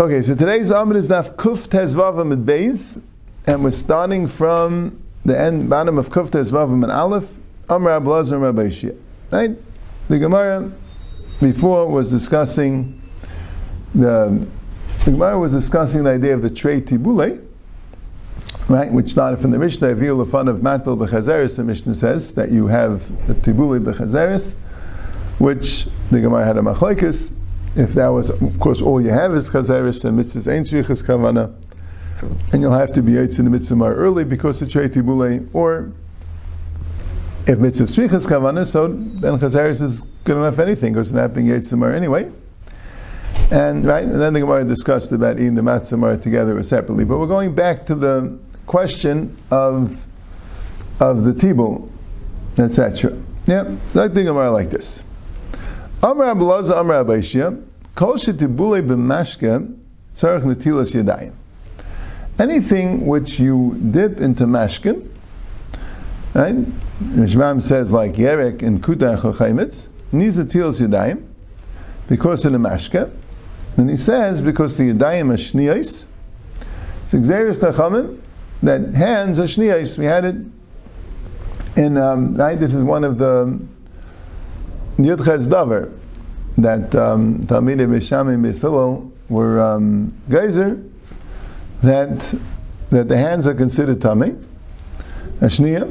Okay, so today's Amr is Daf Kuf Tezvavim at Beis, and we're starting from the end bottom of Kuf Tezvavim and Aleph, Amr Ablaz and Rabbi Shia. Right? The Gemara before was discussing the the Gemara was discussing the idea of the trade tibule, right, which started from the Mishnah, Avil the fun of Matbil Bechazeris, the Mishnah says that you have the tibule Bechazeris, which the Gemara had a machlekes. If that was, of course, all you have is chazeris, and mitzvahs ain't shvichas kavana, and you'll have to be eitz in the mitzvah early because of trei tibule, or if mitzvah shvichas kavana, so then chazeris is good enough anything because it's not being more anyway. And right, and then the Gemara discussed about eating the matzah together or separately. But we're going back to the question of of the tibul, etc. Yeah, I think Gemara like this. Amr Abulaza Amr Abaishia, Kol Shetibule b'mashke tzarech netilas yadayim. Anything which you dip into mashkin, right? Mishmam says like Yerek and Kuta Chachaimitz, needs a tilas yadayim because of the mashke. And he says because the yadayim are shniyos, it's Xerius Chachamim that hands are shniyos. We had it in um, right. This is one of the Yudches Davar, that um, Talmidei B'Shamim B'Silel were um, that that the hands are considered tummy, a shniya,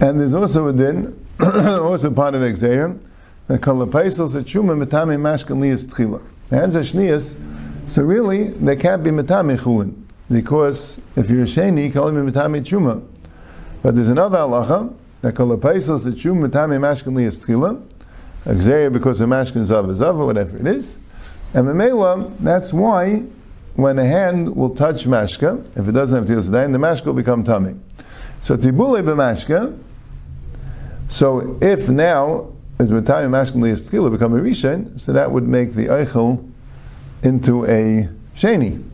and there's also a din, also part of the exerim, that a chuma metame mashkan liyas tchila. The hands are shniyas, so really they can't be metame chulin, because if you're a sheni, you can only be metame chuma. But there's another halacha that kol paisels a chuma metame mashkan tchila, Xeria because of mashkin zav zav, whatever it is. And Mamela, that's why when a hand will touch mashka, if it doesn't have tilas the mashka will become tummy. So tibule b'mashka, so if now as we're talking mashkin liyas become a rishon, so that would make the eichel into a sheni.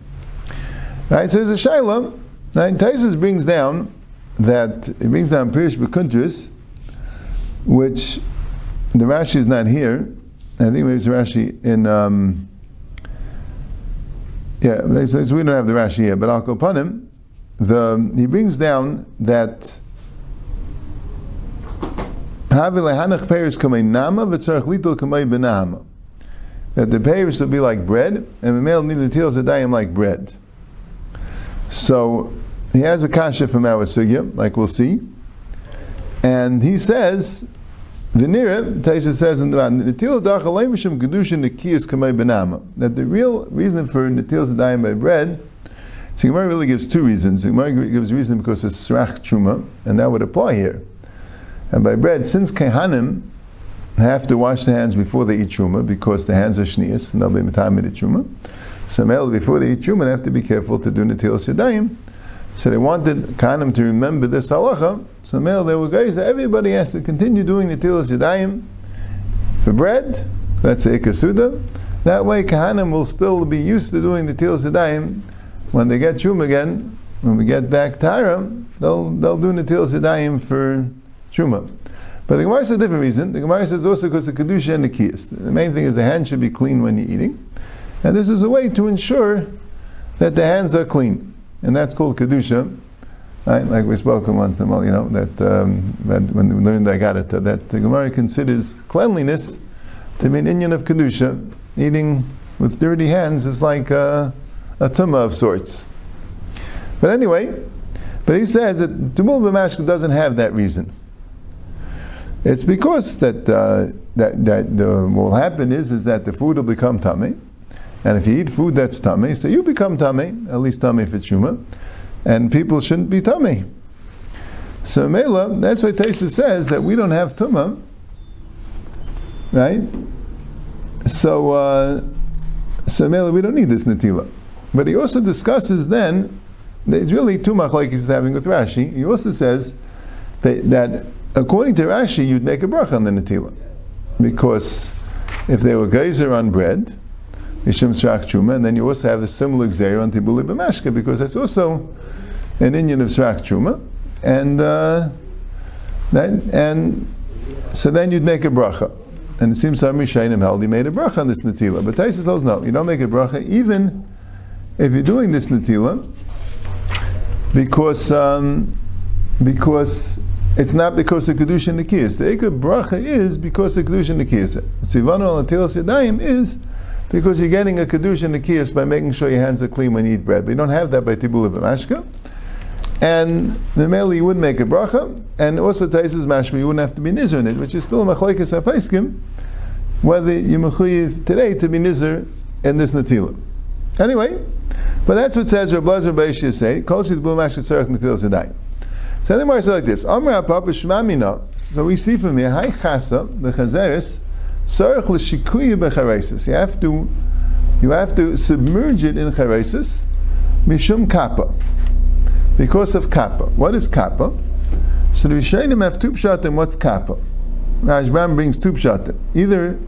Right, so there's a shaila. Now Taisus brings down that it brings down Pirish Bekuntris, which the Rashi is not here. I think maybe it's Rashi in. Um, yeah, so we don't have the Rashi here, but upon him. The he brings down that that the payers will be like bread, and the male needed teals a like bread. So he has a kasha from our sugya, like we'll see, and he says Venira, Taisha says in the Netil Dachalay Mishum Kedushin Nekiyas Kamei Benama. That the real reason for Netil Zadayim by bread, so Gemara really gives two reasons. Gemara gives a reason because it's Srach Truma, and that would apply here. And by bread, since Kehanim have to wash their hands before they eat Truma, because the hands are Shnias, and they'll be Matamid Truma. So male, before they eat Truma, they have to be careful to do Netil Zadayim. So they wanted Kahanim to remember this halacha. So male, they were guys everybody has to continue doing the tilas yadayim for bread. That's the ikasuda. That way, Kahanim will still be used to doing the tilas yadayim. When they get shum again, when we get back to Hiram, they'll they'll do the tilas yadayim for shuma. But the Gemara says a different reason. The Gemara says also because of kedusha and the kiyas. The main thing is the hand should be clean when you're eating, and this is a way to ensure that the hands are clean and that's called kedusha. Right? Like we spoke once in a while, you know, that, um, when we learned that got it, that the Gemara considers cleanliness to be an Indian of kedusha. Eating with dirty hands is like a, a of sorts. But anyway, but he says that Tumul B'mashka doesn't have that reason. It's because that, uh, that, that what will happen is, is that the food will become tummy, and if you eat food that's tummy, so you become tummy, at least tummy if it's chuma, and people shouldn't be tummy. So Mela, that's why Taisa says that we don't have tumah, right? So, uh, so Mela, we don't need this natila. But he also discusses then, it's really tumah like he's having with Rashi. He also says that, that according to Rashi, you'd make a bracha on the natila. Because if they were geyser on bread, Mishum Srach Chuma, and then you also have a similar Xer on Tibuli B'mashka, because that's also an Indian of Srach Chuma, and uh, then, and so then you'd make a bracha. and it seems some Rishayim held he made a bracha on this natila. But Taisa says no, you don't make a bracha even if you're doing this natila, because um, because it's not because of kedusha nikiyas. The ikar bracha is because of kedusha nikiyas. Tzivanu al yadayim is because you're getting a kedusha nikiyas by making sure your hands are clean when you eat bread. But you don't have that by tibula b'mashka. And Memeli, you wouldn't make a bracha, and also Taisa's mashma, you wouldn't have to be nizr in it, which is still a machlekes hapaiskim, whether you mechuyev today to be nizr in this natila. Anyway, but that's what says Rabbi Lazar Beishi say, Kol shit b'ul mashka tzarech natila zedai. So the Gemara says like this, Amr Papa Shmamina, so we see from here, Hai Chasa, the b'charesis. You have to, you have to submerge it in charesis, mishum kappa because of kappa. What is kappa? So the Rishayim have two pshatim. What's kappa? Rashbam brings two pshatim. Either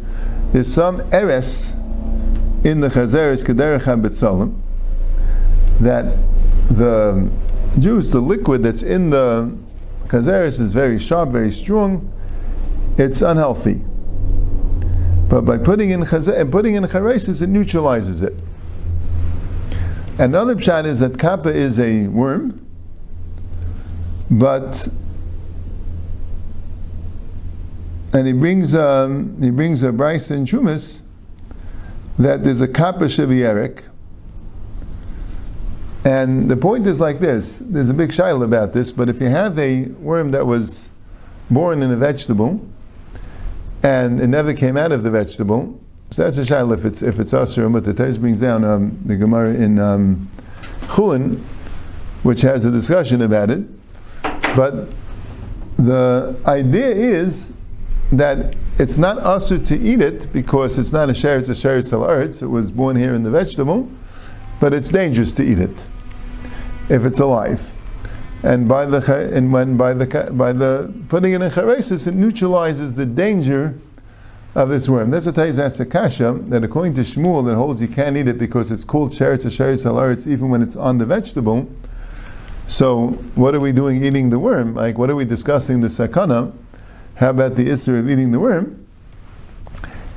there's some eres in the chazeres kederech habitzalim that the juice, the liquid that's in the chazeres is very sharp, very strong. It's unhealthy. But by putting in chazer, putting in charesis, it neutralizes it. Another pshat is that kappa is a worm, but and he brings um, he brings a Bryce and Chumas that there's a kappa shavierik. And the point is like this: there's a big shail about this, but if you have a worm that was born in a vegetable and it never came out of the vegetable, so that's a shaila if it's if it's asur. But the Tais brings down um, the Gemara in um, Chulin, which has a discussion about it. But the idea is that it's not asur to eat it because it's not a sheretz, a sheretz al. It was born here in the vegetable, but it's dangerous to eat it if it's alive. And by the and when by the by the putting it in charesis, it neutralizes the danger of this worm. That's what Taiz asks Akasha, that according to Shmuel, that holds you can't eat it because it's called sheretz a sheretz even when it's on the vegetable. So, what are we doing eating the worm? Like, what are we discussing the sakana? How about the issue of eating the worm?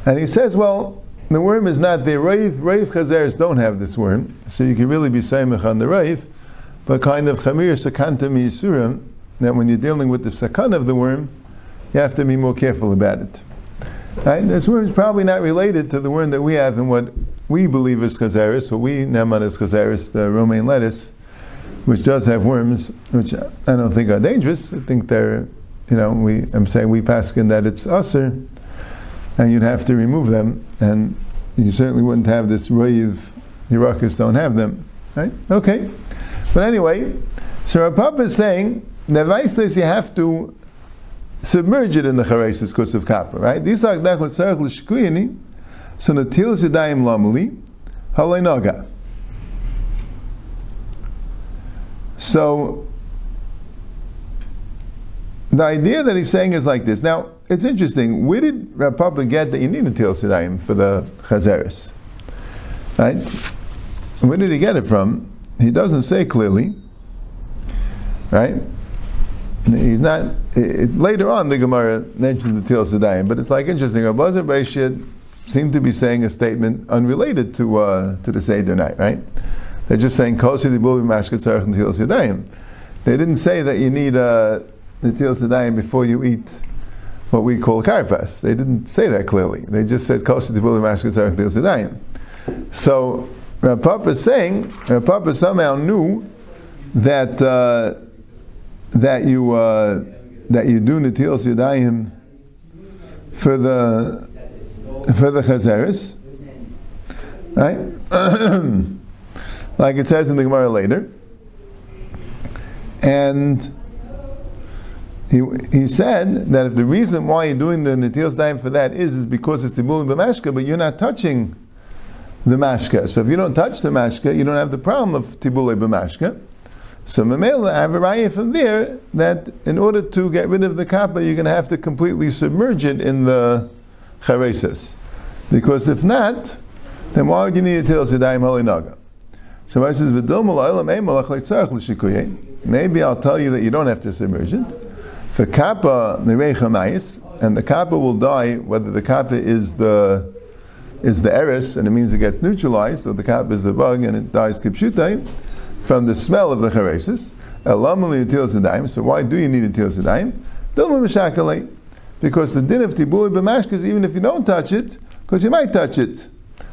And he says, well, the worm is not the Raiv. Raiv chazers don't have this worm, so you can really be saimach on the Raiv, but kind of chamir sakanta miyisurim, that when you're dealing with the sakana of the worm, you have to be more careful about it. Right? This worm is probably not related to the worm that we have and what we believe is chazaris, what we neman is chazaris, the romaine lettuce, which does have worms, which I don't think are dangerous. I think they're, you know, we, I'm saying we pass in that it's usser, and you'd have to remove them, and you certainly wouldn't have this rave, Iraqis don't have them. Right? Okay. But anyway, so Rav Papa is saying, Nevai says you have to submerge it in the charesis because of kappa, right? These are gdach l'tzarech l'shkuyini, so natil zidayim halay. So, the idea that he's saying is like this. Now, it's interesting. Where did Rav Papa get that you need a til sidayim for the chazeres? Right? Where did he get it from? He doesn't say clearly. Right? He's not. It, later on, the Gemara mentions the Til Sedayim, but it's like interesting. Rabbi Beishit seemed to be saying a statement unrelated to uh, to the Seder night, right? They're just saying Kosi the Mashkat and Til Sedayim. They didn't say that you need uh, the Til Sedayim before you eat what we call karpas. They didn't say that clearly. They just said Kosi the Mashkat Tzarech and Til. So Rav Papa is saying Rav Papa somehow knew that. Uh, that you uh, that you do netilas yadayim for the for the chazeres, right? like it says in the Gemara later, and. He, he said that if the reason why you're doing the netilas yadayim for that is is because it's tibul b'mashka, but you're not touching the mashka. So if you don't touch the mashka, you don't have the problem of tibule b'mashka. So Mamela, I have a raya from there that in order to get rid of the kappa, you're going to have to completely submerge it in the charesis. Because if not, then why would you need to tell Zidayim Halinaga? So I says, Maybe I'll tell you that you don't have to submerge it. For kappa, and the kappa will die, whether the kappa is the is the eris, and it means it gets neutralized, so the cap is the bug and it dies kipshutai, from the smell of the charesis. So why do you need a til sedayim? Because the din of tibur b'mashkas, even if you don't touch it, because you might touch it.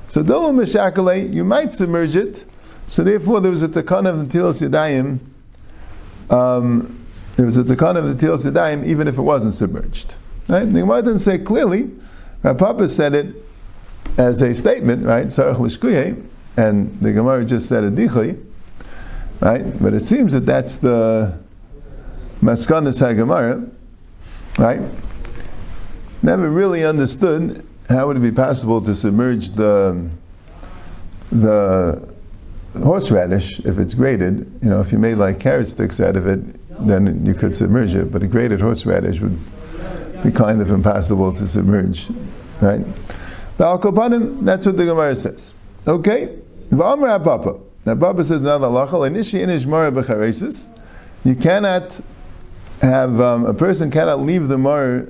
So dilma mishakale, you might submerge it. So therefore, there was a takan of the til sedayim. Um, there was a takan of the til sedayim, even if it wasn't submerged. Right? The Gemara didn't say clearly. Rav Papa said it as a statement, right? And the Gemara just said a dichli, right? But it seems that that's the maskanas Gemara, right? Never really understood how would it be possible to submerge the the horseradish if it's grated. You know, if you made like carrot sticks out of it, then you could submerge it. But a grated horseradish would be kind of impossible to submerge, right? Ba'al that's what the Gemara says. Okay? V'amr Papa. Now Papa says another halacha, inishi inish mara. You cannot have, um, a person cannot leave the mar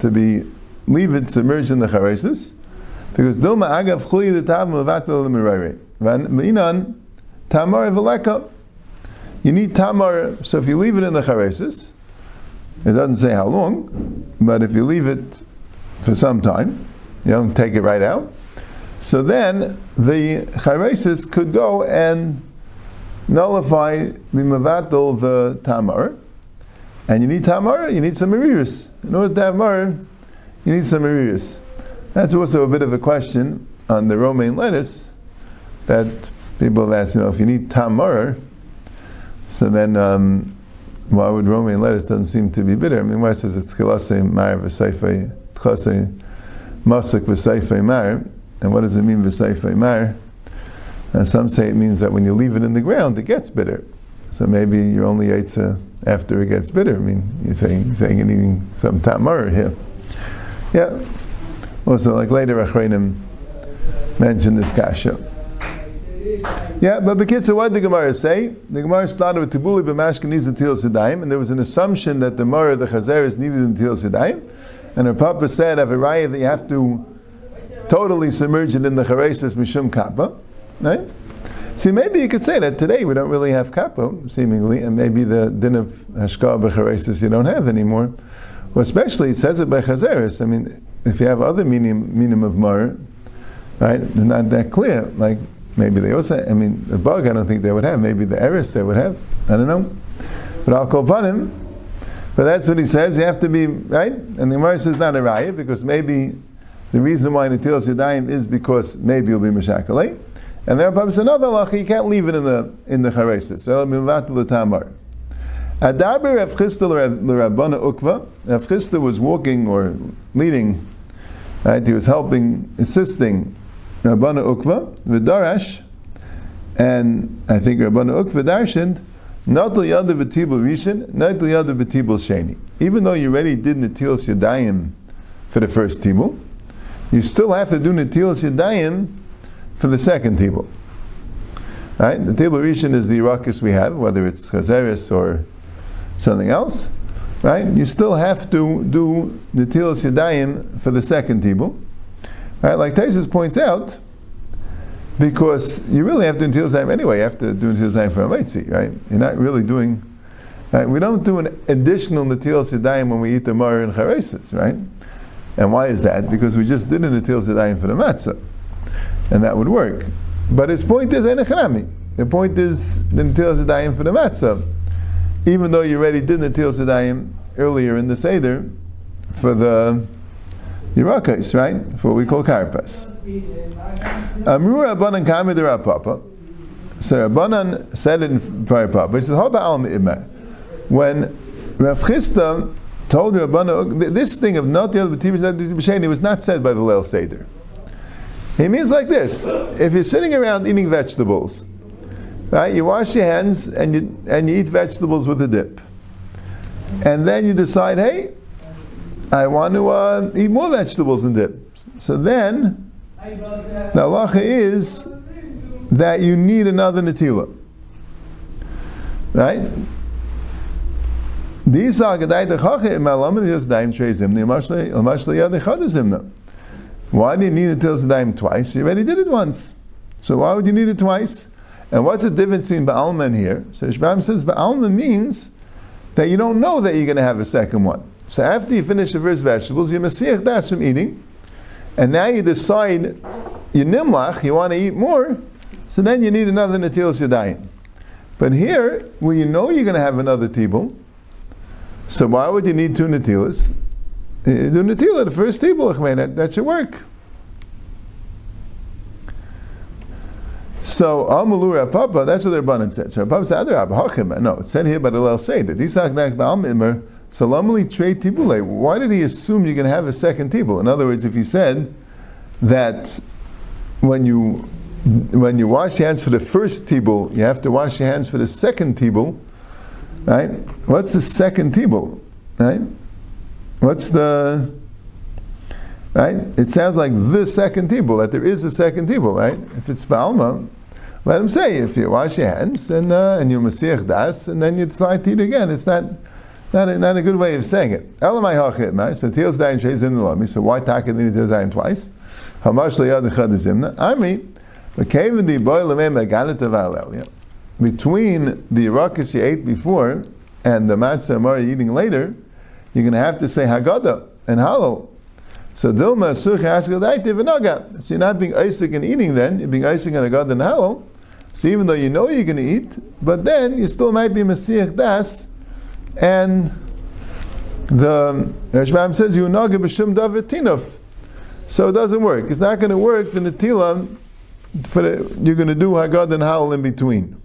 to be, leave it submerged in the charesis, because doma agav chuli the tav mevatel l'mirayre. V'inan tamar v'leka. You need tamar, so if you leave it in the charesis, it doesn't say how long, but if you leave it for some time, you don't take it right out. So then the chayresis could go and nullify the mavatal the tamar, and you need tamar, you need some mariris. In order to have mar, you need some mariris. That's also a bit of a question on the romaine lettuce that people have asked. You know, if you need tamar, so then um, why would romaine lettuce doesn't seem to be bitter? I mean, why says it's kilasei mar v'seifei tchasei Masak v'seifei mar. And what does it mean v'seifei mar? And uh, some say it means that when you leave it in the ground, it gets bitter. So maybe you only ate uh, after it gets bitter. I mean, you're saying, you're saying you're eating some tamar here. Yeah. Also, like later, Achreinim mentioned this kasha. Yeah, but Bekitza, what did the Gemara say? The Gemara started with Tibuli b'mashkaniz and Til Sidaim, and there was an assumption that the Mara, the Chazer, is needed in Til Sidaim. And her papa said of a raya that you have to totally submerge it in the charesis mishum kappa. Right? See, maybe you could say that today we don't really have kappa, seemingly, and maybe the din of hashkar b'charesis you don't have anymore. Well, especially it says it by chazeris. I mean, if you have other meaning, meaning of mar, right, they're not that clear. Like maybe they also, I mean, the bug I don't think they would have. Maybe the eris they would have. I don't know. But I'll call upon him. But that's what he says. You have to be right. And the Gemara says not a raya because maybe the reason why Natil Yadayim is because maybe you'll be Meshakalei. And there are another halacha, you can't leave it in the in the charesis. So it'll be the tamar. Adaber Rav Chisda l'Rabbana Ukva. Rav Chisda was walking or leading, right? He was helping, assisting Rabbana Ukva, Vidarash, and I think Rabbana Ukva darshaned not liyada v'tibul rishon, not liyada v'tibul sheni. Even though you already did netilas yadayim for the first tibul, you still have to do netilas yadayim for the second tibul. Right? The tibul rishon is the irakis we have, whether it's chazeris or something else. Right? You still have to do netilas yadayim for the second tibul. Right? Like Taisus points out, because you really have to do Ntil anyway. You have to do Zayim for a Maitzi, right? You're not really doing. Right? We don't do an additional Natil Siddayim when we eat the Mar and Charesis, right? And why is that? Because we just did a Natil Siddayim for the Matzah. And that would work. But his point is. The point is the Natil Siddayim for the Matzah. Even though you already did Natil Siddayim earlier in the Seder for the Yerakais, right? For what we call Karpas. Amru Rabbanan Kami the Papa. So Rabbanan said it in Fire Papa. He says, How about When Rav Chisda told Rabbanan, this thing of not but it was not said by the Leil Seder. He means like this: If you're sitting around eating vegetables, right, you wash your hands and you and you eat vegetables with a dip, and then you decide, hey, I want to uh, eat more vegetables and dip. So then the halacha is that you need another natila. Right? These are and daim trei zimna mashle mashle yad echad zimna. Why do you need to tell daim twice? You already did it once. So why would you need it twice? And what's the difference between Ba'alma and here? So Shbam says Ba'alma means that you don't know that you're going to have a second one. So after you finish the first vegetables, you masiach das from eating, and now you decide you nimlach, you want to eat more, so then you need another natilas yadayim. But here, when you know you're going to have another tibul, so why would you need two natilas? Uh, the natila, the first tibul, that, that should work. So Amalur Papa, that's what their Rabbanan said. So Papa said, Hachim. No, it said here by the Lel say that Nak Ba'al Salamali Trey Tibule. Why did he assume going to have a second tibul? In other words, if he said that when you when you wash your hands for the first tibul, you have to wash your hands for the second tibul, right? What's the second tibul, right? What's the right? It sounds like the second tibul that there is a second tibul, right? If it's ba'alma, let him say if you wash your hands and uh, and you masich das and then you decide to eat again. It's not not a, not a good way of saying it. Elamai hachit So teals dayin sheis in the lami. So why taka the teals dayin twice? Hamash echad zimna. Became the boy lemem agalit of Between the rakas you ate before and the matzah amar eating later, you're going to have to say haggadah and halal. So dilma such askadaiti So you're not being Isaac and eating then, you're being Isaac and agad and halal. So even though you know you're going to eat, but then you still might be Messiah das, and the Rashbam says you naga b'shum david tinuf. So it doesn't work. It's not going to work. The netila for the, you're going to do hagad and halal in between.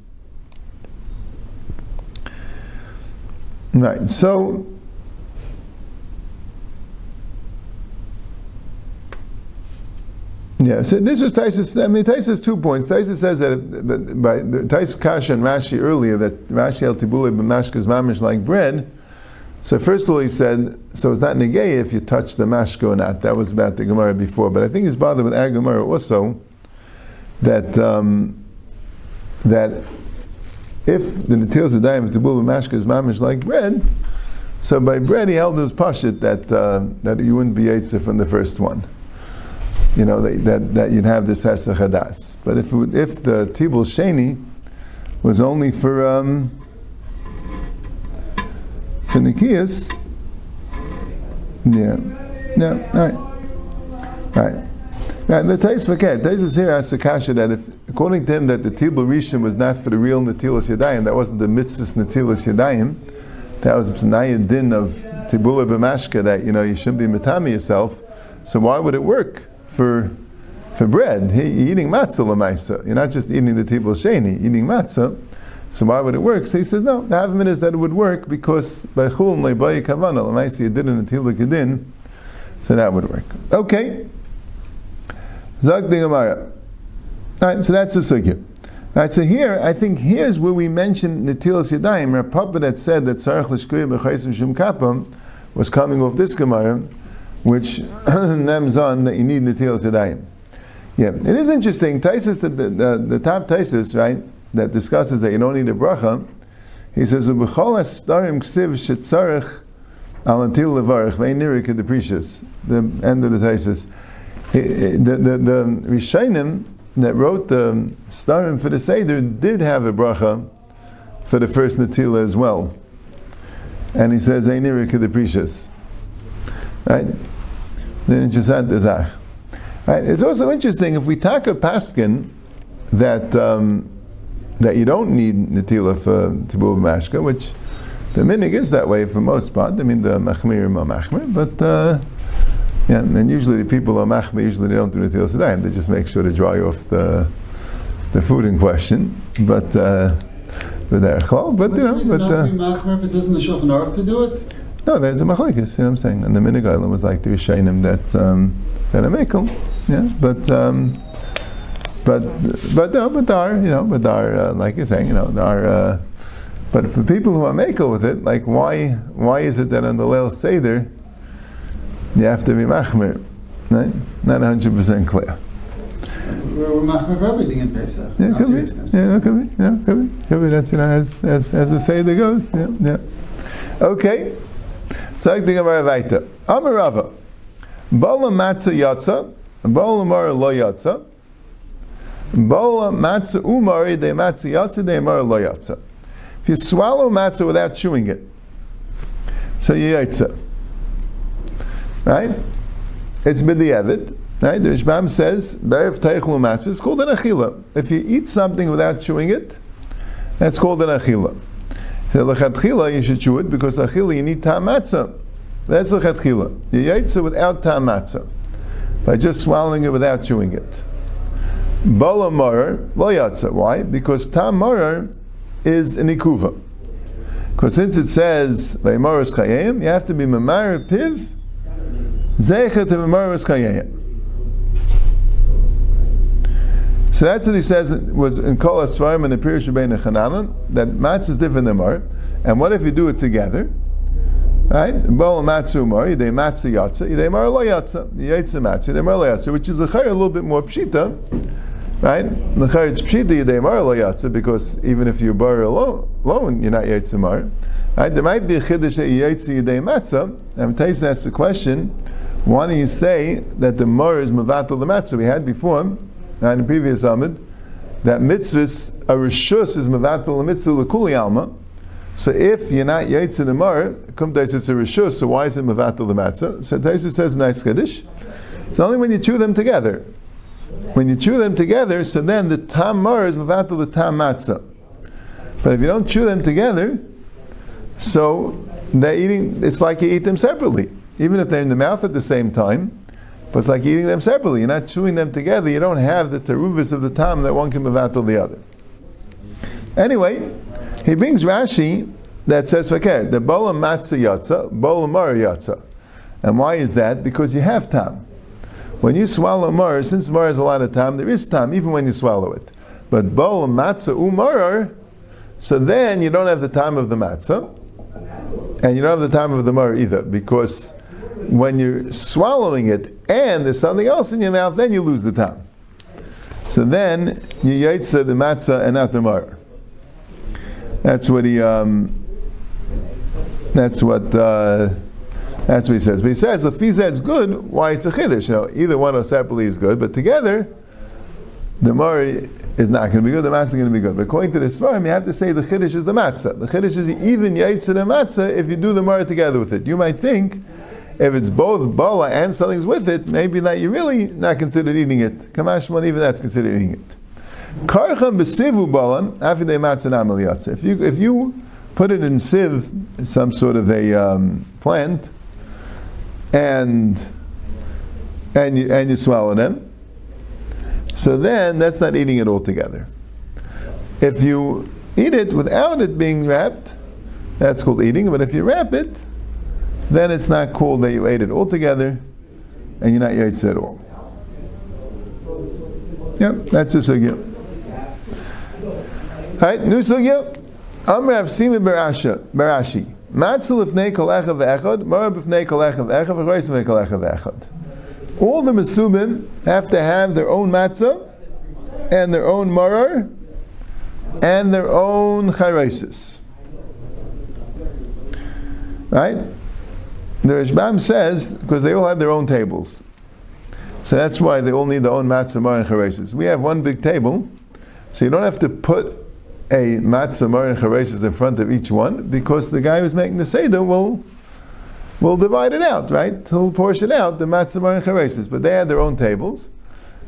Right. So Yeah, so this was Taisus. I mean, Taisus two points. Taisus says that by Taisus Kasha and Rashi earlier that Rashi el tibule b'mashkas mamish like bread. So first of all, he said so it's not negay if you touch the mashko or not. That was about the Gemara before, but I think he's bothered with our Gemara also that um, that if the Natilas Adayim tibule b'mashkas mamish like bread, so by bread he held his pashit that uh, that you wouldn't be Yitzhak from the first one you know, that, that, that you'd have this Hesach Hadas. But if, if the Tibul Sheni was only for um, the Nikias, yeah, yeah, right, right. Right, the Tais forget. Tais here asks Akasha that if, according to him, that the Tibul Rishon was not for the real Natilas Yadayim, that wasn't the mitzvah Natilas Yadayim, that was Nayad Din of Tibula B'mashka, that, you know, you shouldn't be Matami yourself, so why would it work? For for bread. He, eating matzah lemaisa. You're not just eating the tibul sheni, eating matzah. So why would it work? So he says no. The half is that it would work because by chul leibayi kavana lemaisa it until the kedin, so that would work. Okay. Zag Gemara. All right, so that's the sugya. All right, so here, I think here's where we mentioned Natilas Yadayim. Rav Papa that said that Tzarech L'Shkuya B'chaysim Shum Kapam was coming off this Gemara which names on that you need Natilas Yadayim. Yeah, it is interesting. Taisus, the, the, the top Taisus, right, that discusses that you don't need a bracha, he says. The end of the Taisus. The the the Rishainim that wrote the starim for the seder did have a bracha for the first natila as well, and he says, "Ve'nirik deprecious." Right? Right? It's also interesting if we talk a paskin that um, that you don't need netila for tibul mashka, which the minig is that way for most part. I mean the machmir are machmir, but uh, yeah, and usually the people are machmir. Usually they don't do netila sedayim. They just make sure to dry off the the food in question. But uh, but they're but you know, but. Uh, machmir if it says in the Shulchan Aruch to do it. No, there's a machlekes. You know what I'm saying? And the minigailim was like the Rishayim that um, that are makel. Yeah, but um, but but no, but there you know, but there uh, like you're saying, you know, there uh, but for people who are makel with it, like why why is it that on the Leil Seder you have to be machmir? Right? Not hundred percent clear. We're, machmir for everything in Pesach. Yeah, could be. Yeah, could be. Yeah, could be. Could be. That's you know as as as the Seder goes. Yeah, yeah. Okay. Sag the Gemara weiter. Amar Rava. Bala matzah yatza, bala mara lo yatza. Bala matzah umari de matzah yatza de mara lo yatza. If you swallow matzah without chewing it, so you yatza. Right? It's b'di'evet. Right? The Rishbam says, Berev teichlu matzah is called an achila. If you eat something without chewing it, that's called an achila. Lechatchila, you should chew it because achila you need tam matzah. That's lechatchila. You yaitza without tam matzah by just swallowing it without chewing it. Bala marar lo yatza. Why? Because tam marar is an ikuva. Because since it says vaymaras chayim, you have to be memar piv zeichet memaras chayim. So that's what he says was in Kol Asvarim and the Pirish Rebbeinu Chananan, that matzah is different than mar. And what if you do it together? Right? Bol matzu mar, yidei matzah yatza, yidei mar lo yatza, yitza matzah, yidei mar lo yatza, which is a little bit more pshita, right? L'chayr it's pshita yidei mar lo yatza, because even if you borrow alone, you're not yitza mar. Right? There might be a chiddush that yitza yidei matzah, and Taisa asks the question, why do you say that the mar is mavatal the matzah? We had before, now in the previous Amid, that mitzvahs, a rishus is mevatel a mitzvah lekuli alma. So if you're not yaitz in the mar, come it's a rishus, so why is it mevatel the matzah? So Taisa says nice kaddish. It's only when you chew them together. When you chew them together, so then the tam mar is mevatel the tam matzah. But if you don't chew them together, so they're eating, it's like you eat them separately. Even if they're in the mouth at the same time, but it's like eating them separately. You're not chewing them together. You don't have the teruvis of the tam that one can mevatel the other. Anyway, he brings Rashi that says, okay, the bola matzah yatza, bola mar yatza. And why is that? Because you have tam. When you swallow mar, since mar has a lot of tam, there is tam even when you swallow it. But bola matzah umar, so then you don't have the time of the matzah, and you don't have the time of the mar either, because when you're swallowing it and there's something else in your mouth, then you lose the time. So then you yaitza the matzah and not the mar. That's what he. Um, that's what. Uh, that's what he says. But he says the fizad's good. Why it's a chiddush? You know, either one or separately is good, but together, the mar is not going to be good. The matzah is going to be good. But according to the svarim, you have to say the chiddush is the matzah. The chiddush is even yaitza the matzah if you do the mar together with it. You might think if it's both bala and something's with it, maybe that you're really not considered eating it. Kamashman, even that's considered eating it. Karcham balan afidei If you if you put it in sieve, some sort of a um, plant, and and you and you swallow them, so then that's not eating it altogether. If you eat it without it being wrapped, that's called eating. But if you wrap it, then it's not called that you ate it altogether and you're not yaitz at all. Yep, that's a sugya. Right, new sugya. Amr Avsimi Barashi. Barashi. Matzah lifnei kol echad ve'echad, mara b'fnei kol echad ve'echad, v'chois v'nei kol echad. All the Mesubim have to have their own matzah and their own maror, and their own chayresis. Right? The Rishbam says, because they all have their own tables. So that's why they all need their own matzah, mar, and charesis. We have one big table, so you don't have to put a matzah, mar, and charesis in front of each one, because the guy who's making the seder will will divide it out, right? He'll portion out the matzah, mar, and charesis. But they had their own tables,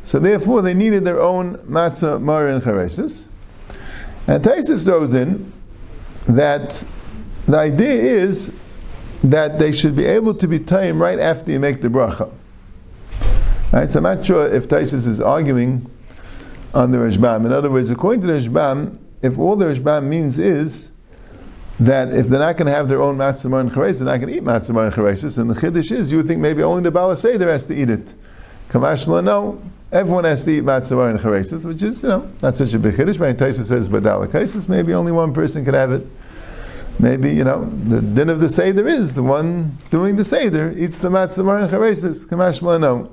so therefore they needed their own matzah, mar, and charesis. And Taisus throws in that the idea is that they should be able to be time right after you make the bracha. Right, so I'm not sure if Taisus is arguing on the Rashbam. In other words, according to the Rashbam, if all the Rashbam means is that if they're not going to have their own matzah and charesis, they're not going to eat matzah and charesis, and the chiddush is you would think maybe only the Baal has to eat it. Kamashma, no, everyone has to eat matzah and charesis, which is you know not such a big chiddush. But Taisus says but badal maybe only one person could have it. Maybe, you know, the din of the Seder is the one doing the Seder eats the matzah and charesis. Kamashma, no.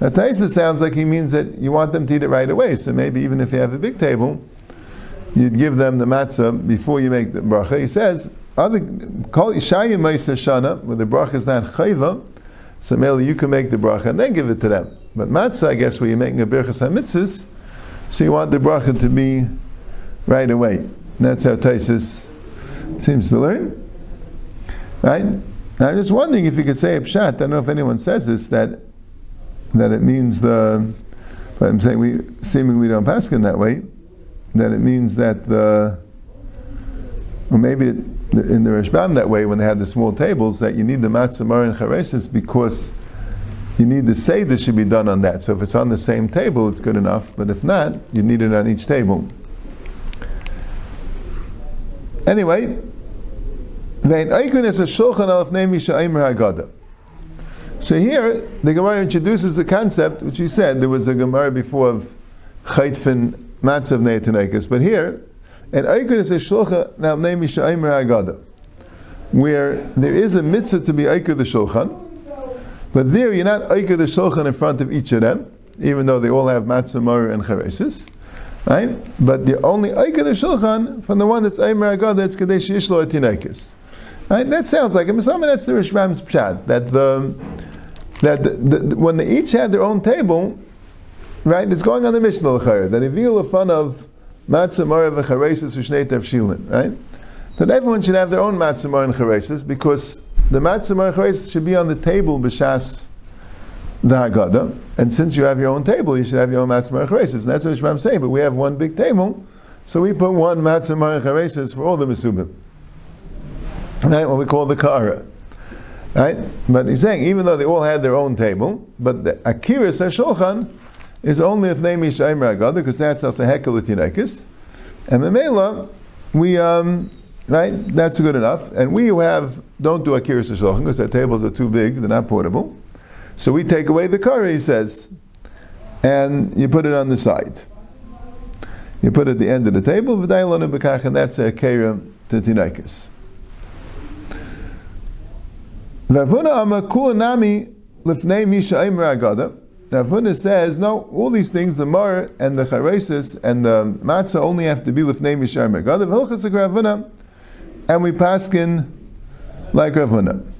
Now, Taisa sounds like he means that you want them to eat it right away. So maybe even if you have a big table, you'd give them the matzah before you make the bracha. He says other call Ishaya Maisa Shana, where the bracha is not chayva, so maybe you can make the bracha and then give it to them. But matzah, I guess, where you're making a birchas hamitzvahs, so you want the bracha to be right away. That's how Taisus seems to learn. Right? Now, I'm just wondering if you could say a pshat. I don't know if anyone says this that that it means the. But I'm saying we seemingly don't pass in that way. That it means that the. Or maybe in the Rashbam that way when they had the small tables that you need the matzah mar and charesis because you need the seder should be done on that. So if it's on the same table, it's good enough. But if not, you need it on each table. Anyway, vein oikun is a shulchan alaf nemi sha'imr haggadah. So here, the Gemara introduces a concept which we said there was a Gemara before of chaytfin matzav ne'etanekis, but here, and oikun is a shulchan alaf nemi sha'imr haggadah, where there is a mitzvah to be oikun the shulchan, but there you're not oikun the shulchan in front of each of them, even though they all have matzah mar and charesis. Right? But the only the Shulchan from the one that's Eimer Agad, that's Kadesh Yishlo Etinekis. Right? That sounds like a Mishnah. That's the Rishbam's pshat. That the that the, the, when they each had their own table, right? It's going on the Mishnah L'chayr. That reveal a fun of Matzah Mara v'Charesis v'Shnei Tevshilin. Right? That everyone should have their own Matzah and Charesis because the Matzah and Charesis should be on the table b'Shas the Haggadah, and since you have your own table, you should have your own matzah marecharesis. And that's what I'm saying. But we have one big table, so we put one matzah marecharesis for all the mesubim. Right, what we call the kara. Right, but he's saying even though they all had their own table, but the akiris shulchan is only if name Yishayim Haggadah because that's also hekel tinekis, and memela we um, right that's good enough. And we who have don't do akiris shulchan because their tables are too big, they're not portable. So we take away the curry, he says, and you put it on the side. You put it at the end of the table, and that's a kera to tinaikas. Rav Huna says, no, all these things, the mar and the charesis and the matzah only have to be with lifnei mishayim Rav Huna, and we pass in like Rav Huna.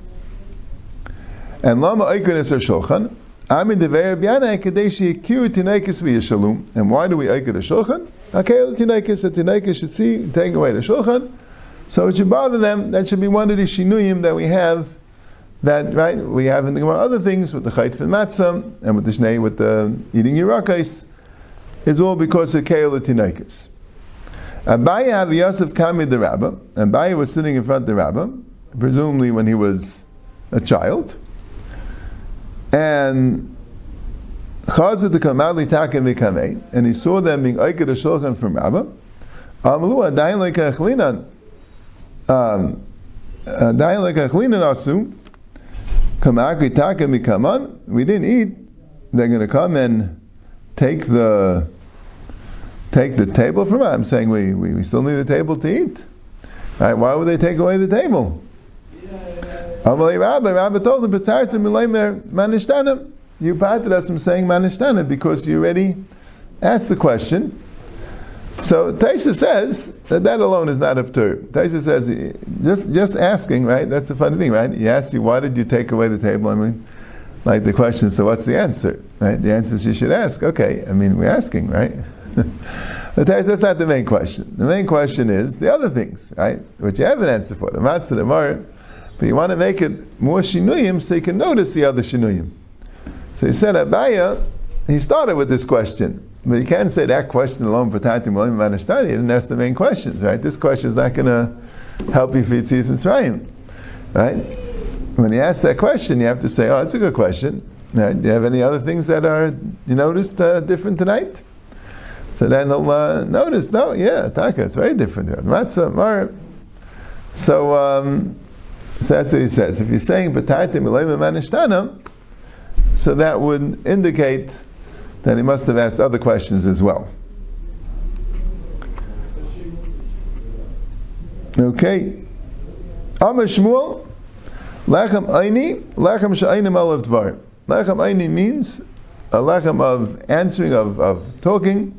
And lama a shulchan. Amin dever b'yana kadeshi kiru tinekis v'yishalum. And why do we oikon the shulchan? Okay, the tinekis, the tinekis should see, take away the shulchan. So it should bother them. That should be one of the shinuyim that we have. That right, we have in the Gemara other things with the chayt and matzah and with the shnei with the eating yirakais is all because of keil tinekis. Abaye have Yosef Kami the Rabbah. Abaye was sitting in front of the Rabbah, presumably when he was a child and Chazad the Kamadli Takim Vikamei, and he saw them being Aikid Shulchan from Rabbah. Amlu Adayin like a Chlinan, um, Adayin like a Chlinan Asu, Kamakri Takim Vikaman. We didn't eat. They're going to come and take the take the table from us. I'm saying we, we, we still need the table to eat. Why would they take away the table? Amalei Rabbi, Rabbi told him, "B'tartu milaymer manishtana." You parted us from saying manishtana because you already asked the question. So Taisa says that that alone is not a ptur. Taisa says just just asking, right? That's the funny thing, right? He asks you, "Why did you take away the table?" I mean, like the question. So what's the answer? Right? The answer is you should ask. Okay, I mean we're asking, right? But that's not the main question. The main question is the other things, right? Which you have an answer for. The matzah, the but you want to make it more shinuyim so you can notice the other shinuyim. So he said Abaya, he started with this question. But you can't say that question alone, Patatim Elohim Manashtani. You didn't ask the main questions, right? This question is not going to help you for Yitzis Mitzrayim, right? When you ask that question, you have to say, oh, that's a good question. Do you have any other things that are, you noticed, uh, different tonight? So then he'll uh, notice, no, yeah, Taka, it's very different. Matzah, Mar. So, um, so that's what he says. If you're saying B'taitim Manishtana, so that would indicate that he must have asked other questions as well. Okay. Amar Shmuel, Lachem Aini, Lachem Sha'ainim Alav Dvar. Lachem Aini means a lachem of answering, of, of talking.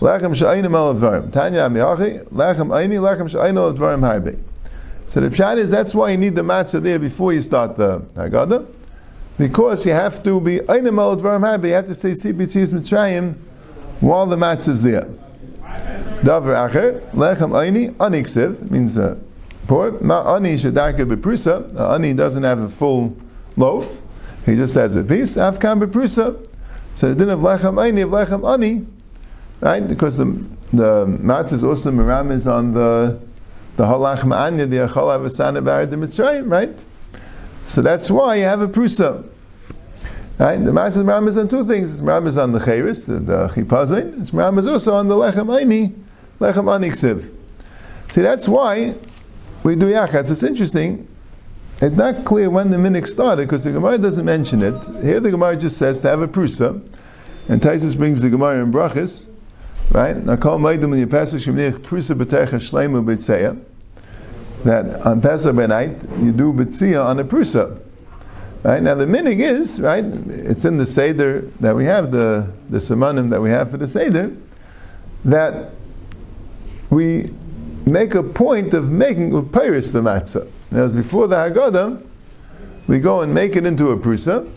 Lachem Sha'ainim Alav Dvar. Tanya Amiyachi, Lachem Aini, Lachem Sha'ainim Alav Dvarim Harbe. So the pshat is that's why you need the matzah there before you start the Haggadah, because you have to be einem al dvarim. You have to say sipitzis mitzrayim while the matzah is there. Davar acher lechem aini aniksiv means uh, poor. Ma ani shedarke beprusa. Uh, ani doesn't have a full loaf; he just has a piece. Afkan beprusa. So the din of lechem aini of lechem ani, right? Because the the matzah is also miramis on the the halach ma'anya the achal avasana barid the mitzrayim, right? So that's why you have a prusa. Right? The matzah miramis on two things. It's miramis on the chayris, the, chipazin. It's miramis also on the lechem aini, lechem ani ksiv. See, that's why we do yachatz. It's interesting. It's not clear when the minik started because the Gemara doesn't mention it. Here the Gemara just says to have a prusa, and Taisus brings the Gemara in brachis, right? Now, Nakal meidim in Pesach shemnich prusa b'techa shleimu b'tzeya. That on Pesach by night you do b'tzeya on a prusa. Right now the minig is right. It's in the seder that we have the the semanim that we have for the seder that we make a point of making Paris the matzah. Now, as before the Haggadah, we go and make it into a prusa,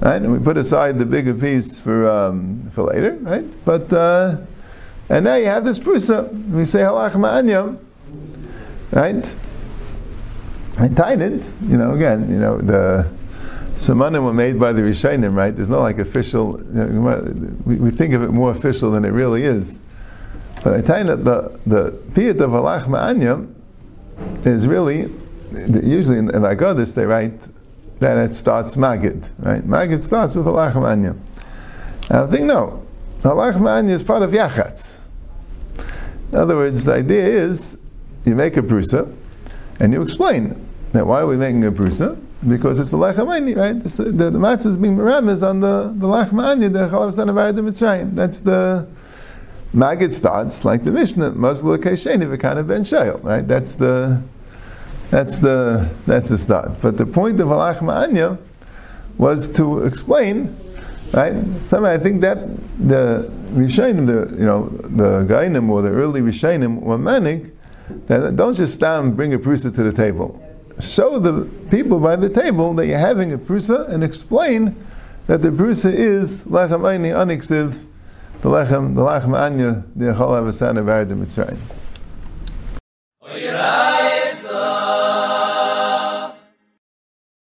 right? And we put aside the bigger piece for um, for later, right? But uh, and now you have this prusa. We say halach ma'anyam, right? I tied it. You know, again, you know the. Samanim were made by the Rishonim, right? There's no like official. You know, we, we think of it more official than it really is. But I tell that the the piyat of halach ma'anyam is really usually in, in Agadas they write that it starts magid, right? Magid starts with halach ma'anyam. I think no, halach ma'anyam is part of yachatz. In other words, the idea is you make a prusa and you explain that why are we making a prusa? Because it's the lechem ani, right? The, the, the matzah is being meramis on the the lechem ani, the chalav son of the mitzrayim. That's the Magid starts like the Mishnah, Mazgul Kaisheni V'kana Ben Shail, right? That's the that's the that's the start. But the point of Halach Ma'anya was to explain, right? Somehow I think that the Rishonim, the you know the Gainim or the early Rishonim were manik that don't just stand and bring a prusa to the table. Show the people by the table that you're having a prusa and explain that the prusa is lechem aini aniksiv the lechem, the lechem anya, the chol avasana varid mitzrayim.